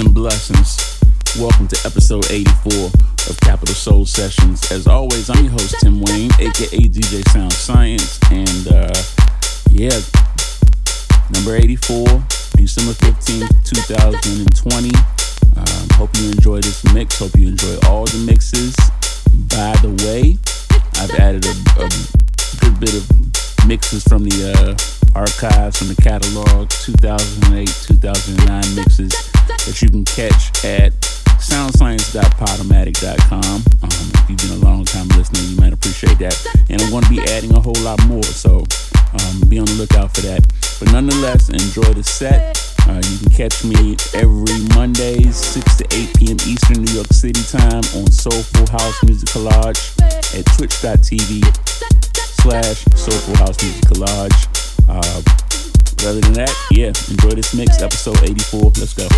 and blessings. Welcome to episode 84 of Capital Soul Sessions. As always, I'm your host, Tim Wayne, aka DJ Sound Science. And uh, yeah, number 84, December 15th, 2020. Um, hope you enjoy this mix. Hope you enjoy all the mixes. By the way, I've added a, a good bit of mixes from the uh, archives, from the catalog, 2008, 2009 mixes that you can catch at soundscience.podomatic.com. Um, if you've been a long time listener, you might appreciate that. And I'm going to be adding a whole lot more, so um, be on the lookout for that. But nonetheless, enjoy the set. Uh, you can catch me every Mondays, 6 to 8 p.m. Eastern New York City time on Soulful House Music Collage at twitch.tv slash Soulful House Music Collage. Uh, other than that, yeah, enjoy this mix, episode 84. Let's go.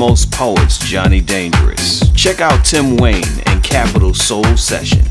most poets Johnny Dangerous. Check out Tim Wayne and Capital Soul Session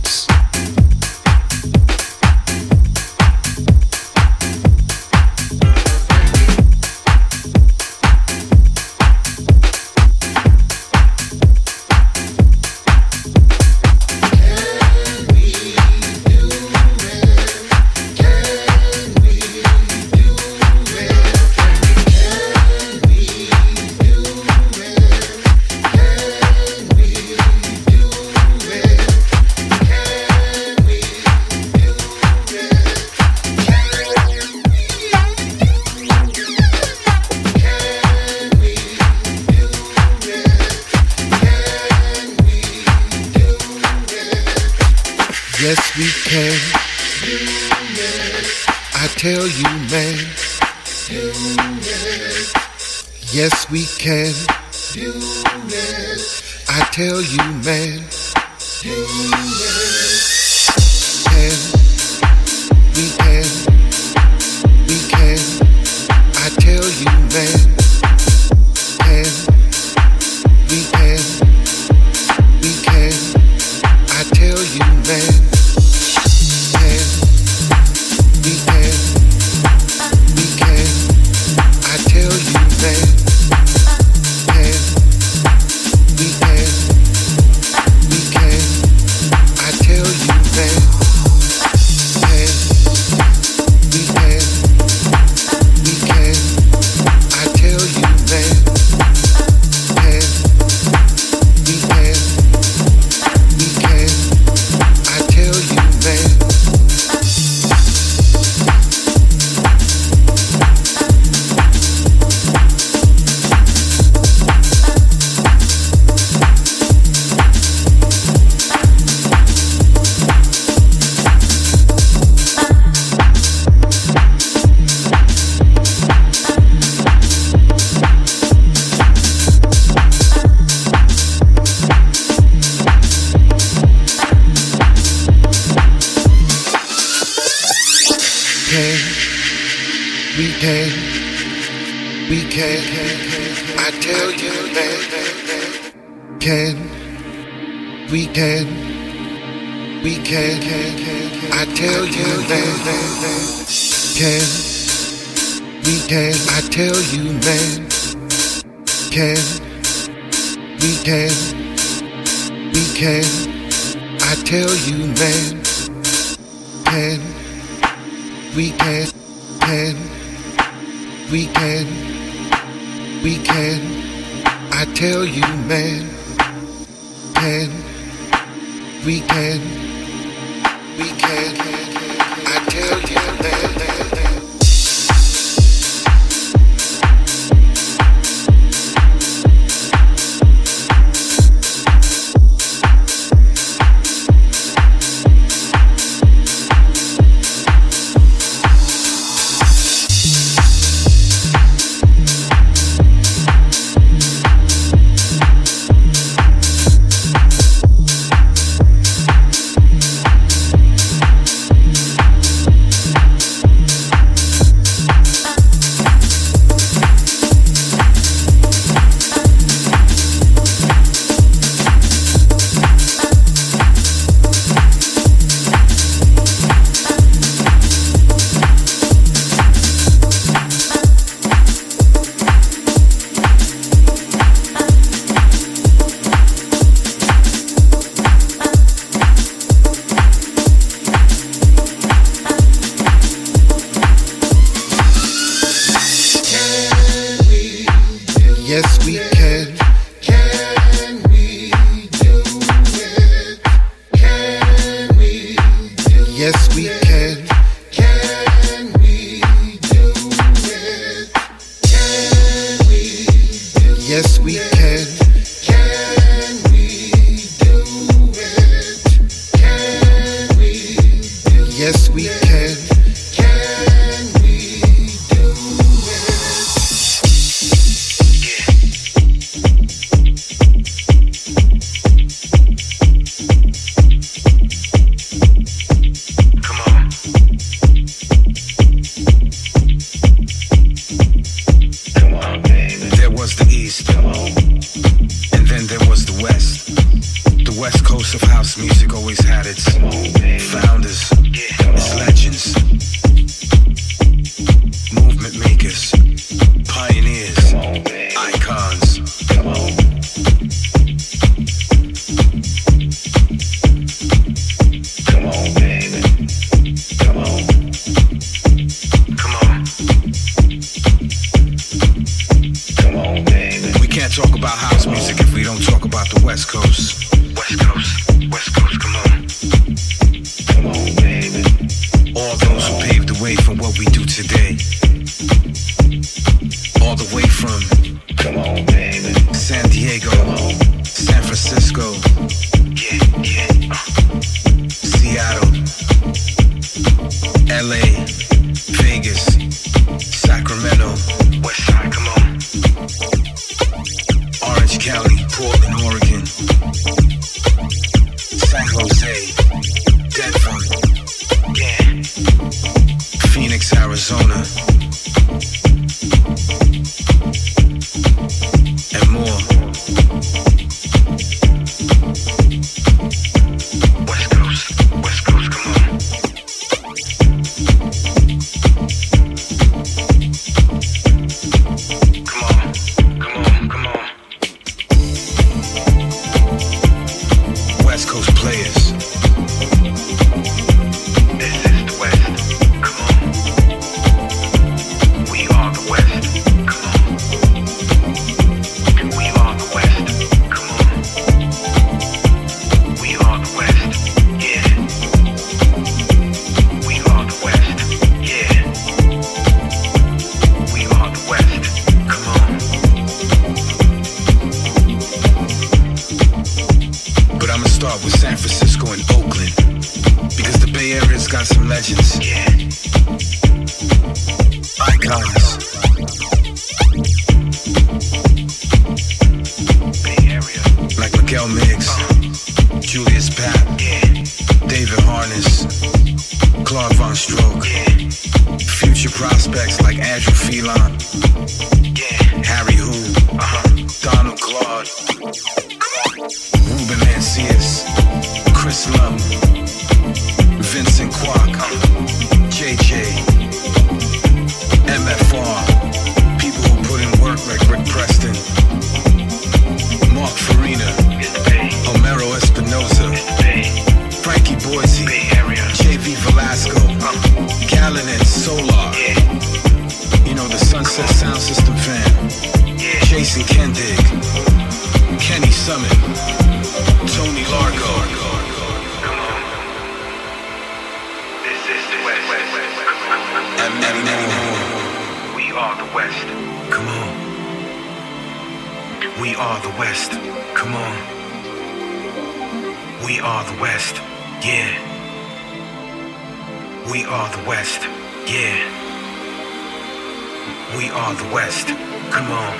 Come on.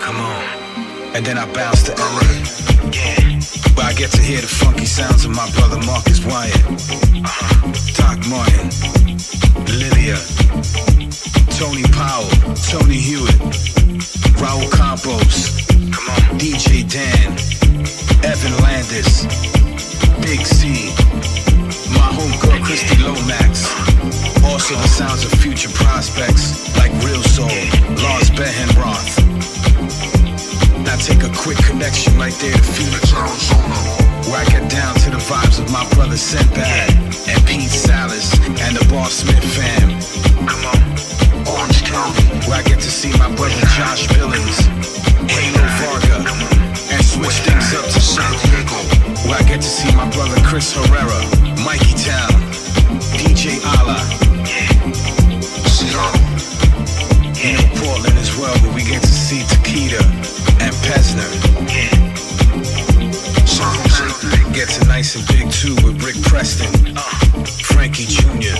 Come on. And then I bounce to LA, Yeah. where I get to hear the funky sounds of my brother Marcus Wyatt, uh-huh. Doc Martin, Lydia, Tony Powell, Tony Hewitt, Raul Campos, Come on. DJ Dan, Evan Landis, Big C, my homegirl Christy Lomax. Also the sounds of future prospects like Real Soul, Lars Behrenroth. Now take a quick connection right there to Phoenix, Arizona, where I get down to the vibes of my brother Sinbad and Pete Salas and the Boss Smith fam. Come on. Orange County, where I get to see my brother Josh Billings, Halo Varga, and switch things up to San Diego, where I get to see my brother Chris Herrera, Mikey Town, DJ Ala, Seattle, you know Portland as well, where we get to see Takeda and Pesner. Jose gets it nice and big too with Rick Preston, Frankie Jr.,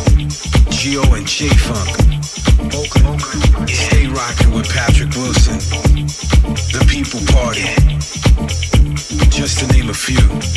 Gio and J Funk. Oakland, stay rocking with Patrick Wilson. The People Party, just to name a few.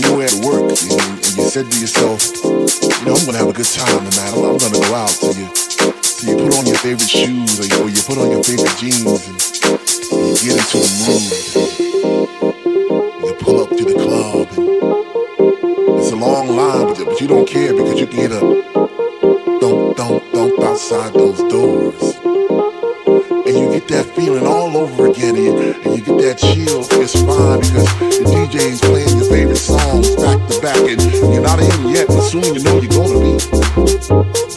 when you were at work and you, and you said to yourself, you know, I'm gonna have a good time tonight. I'm, I'm gonna go out to you, so you put on your favorite shoes or you, or you put on your favorite jeans and, and you get into the mood. You pull up to the club and it's a long line, but, but you don't care because you can hear the don't, don't, don't outside those doors. And you get that feeling all over again and you, and you get that chill. It's fine because the DJ's playing songs back to back, and you're not in yet, but soon you know you're gonna be.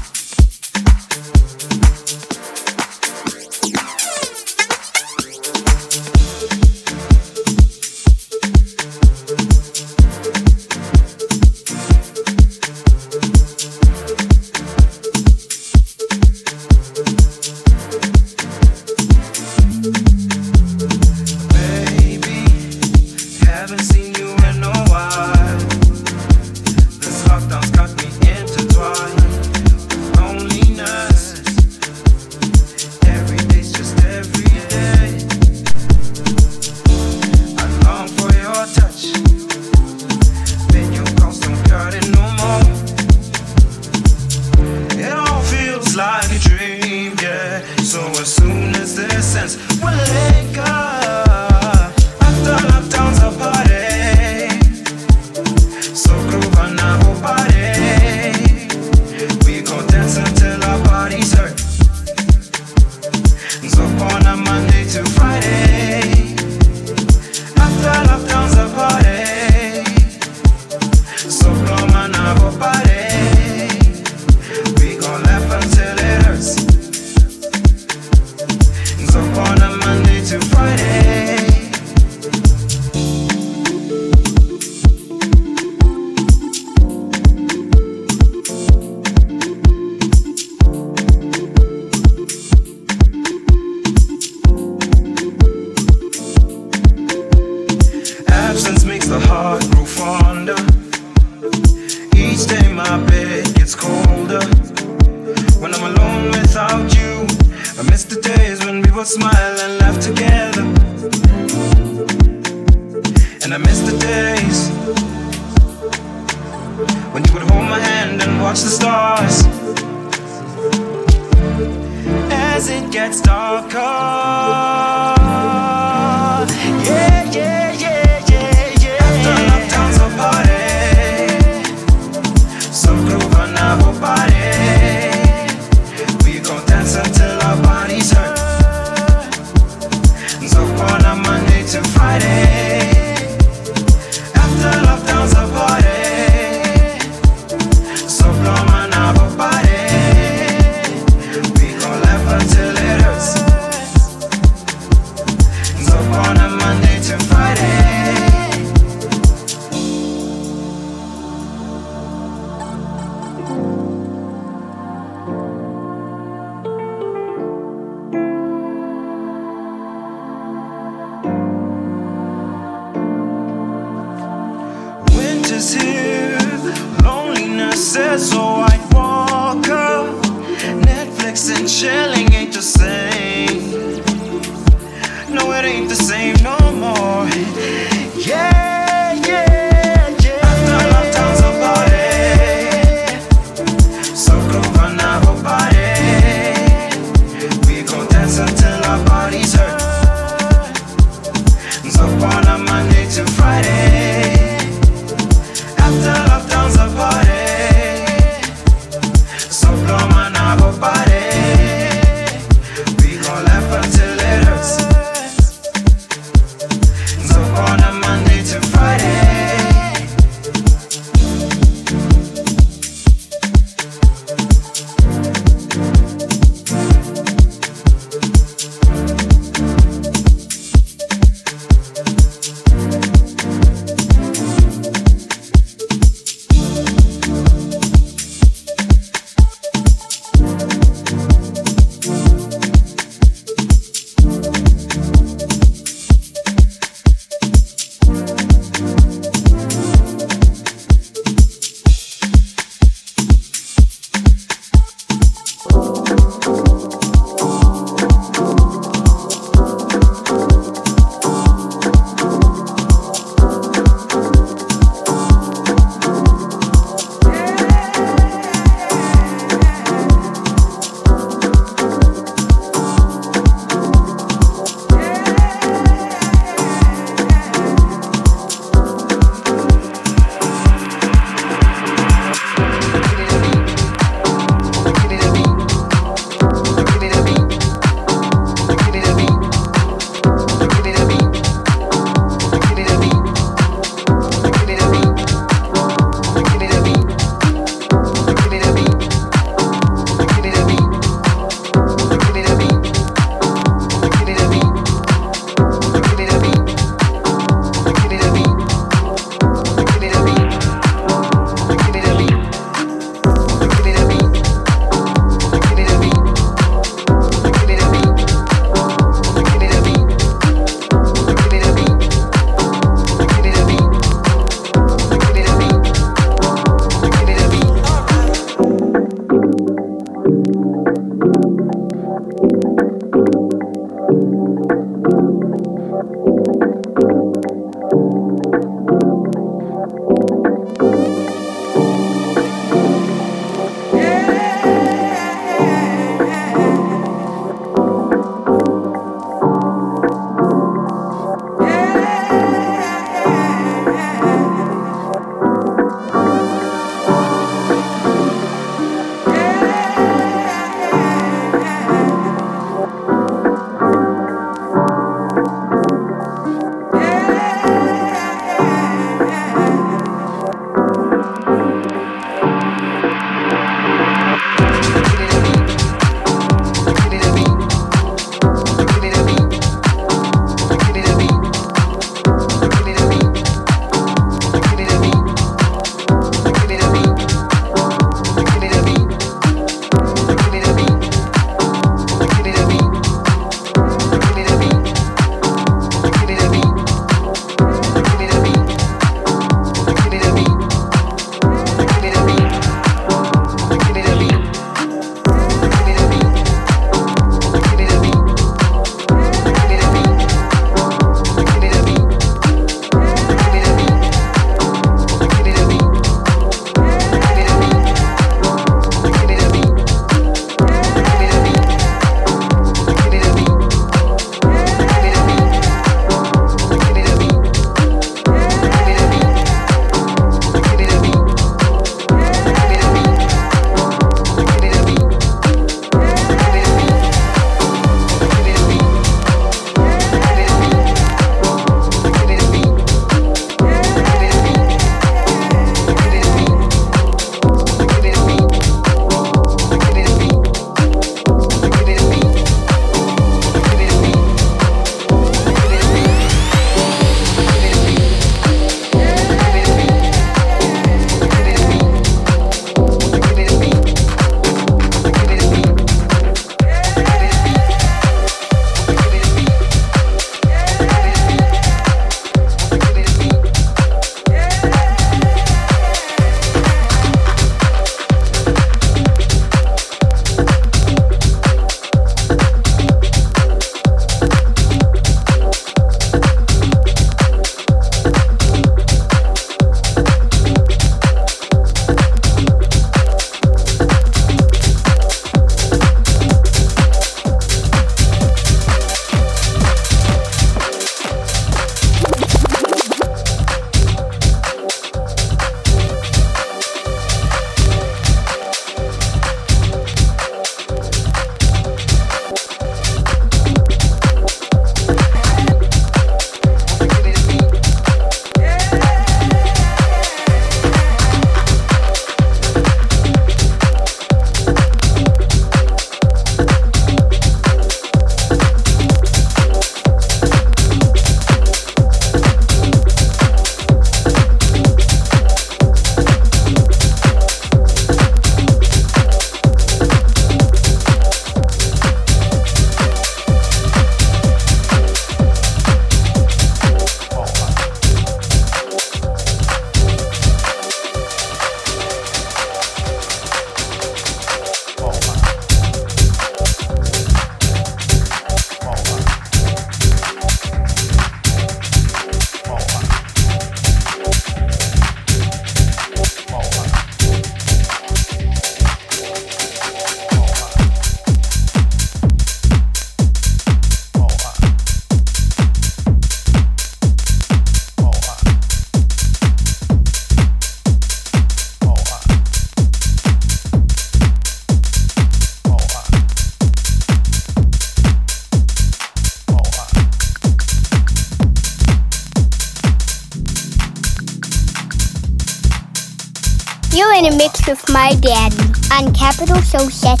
Capital Soul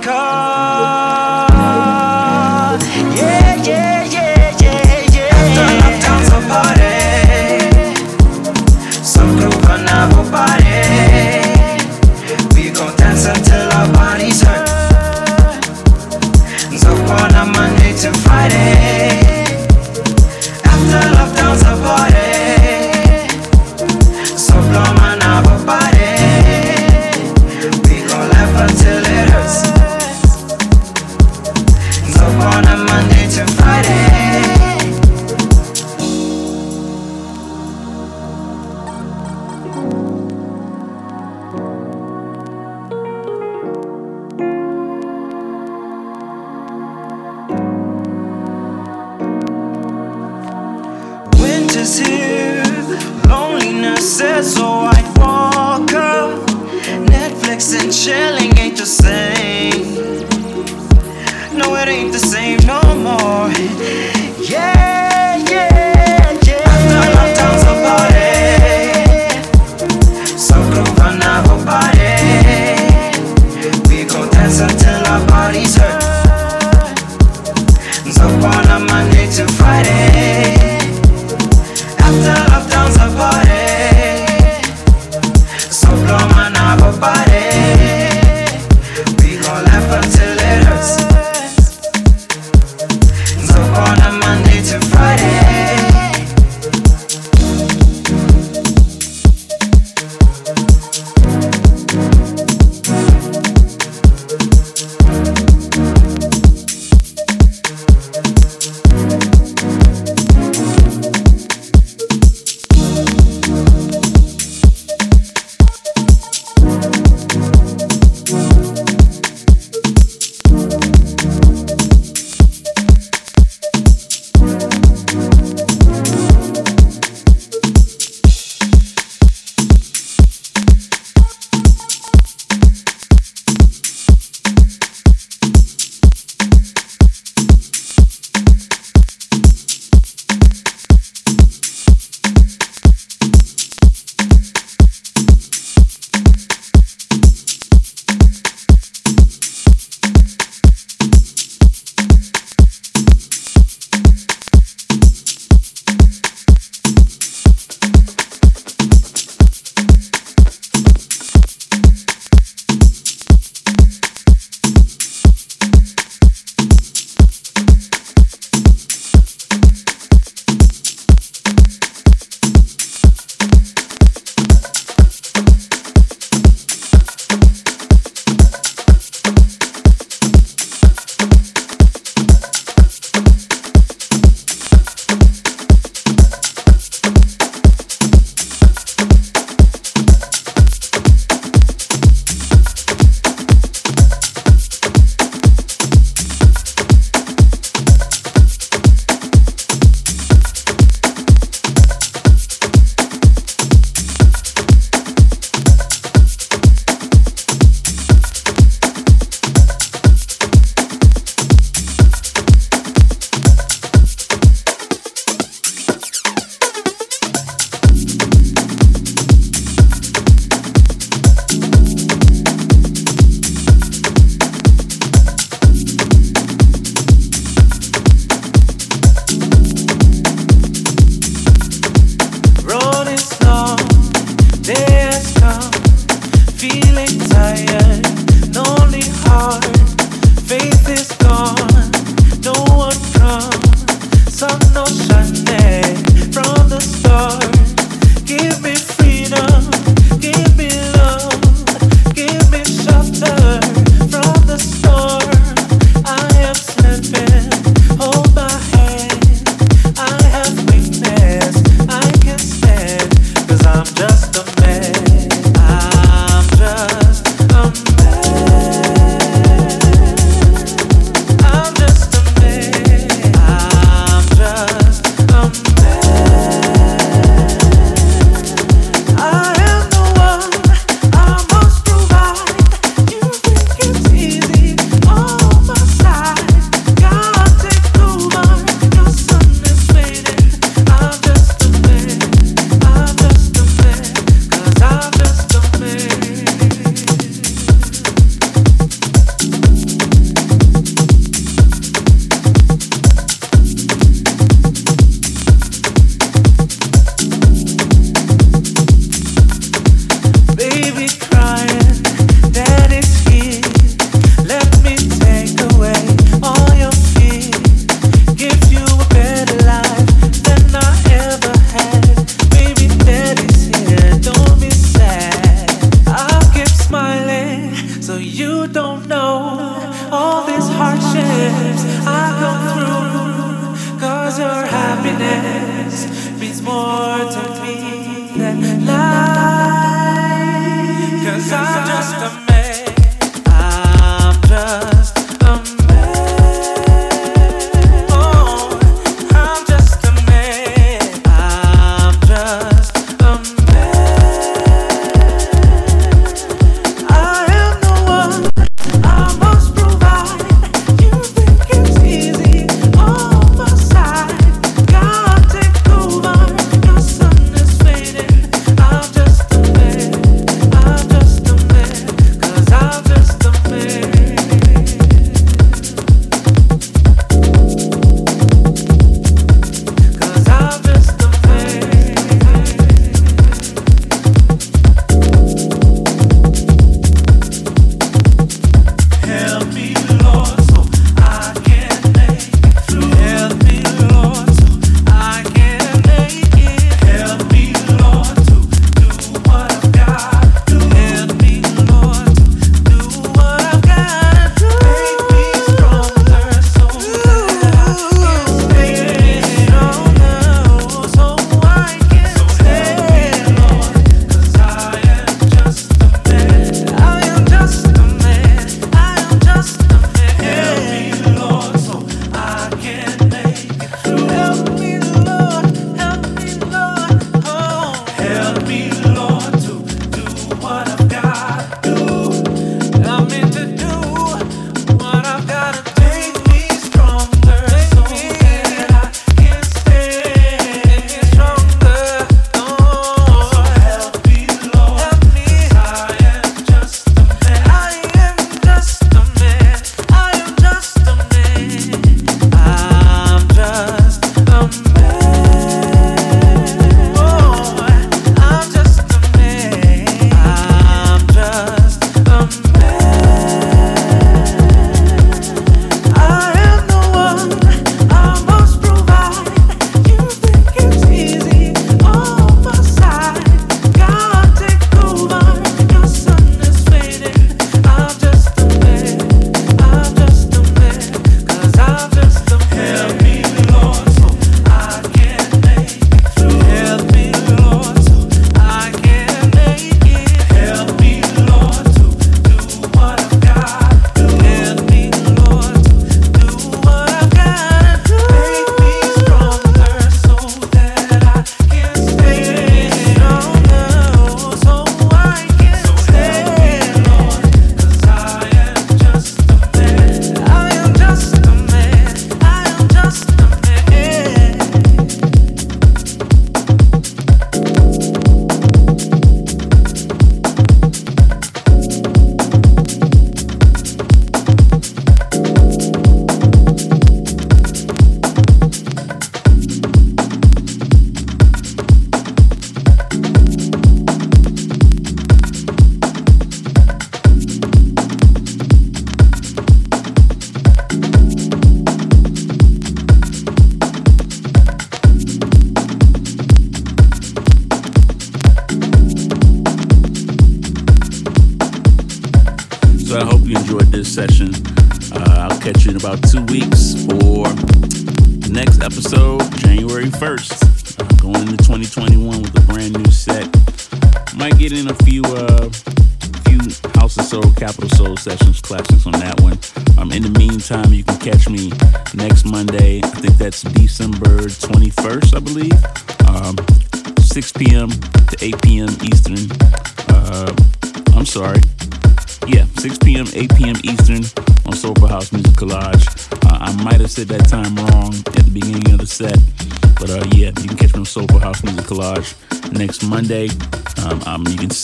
gets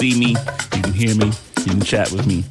see me, you can hear me, you can chat with me.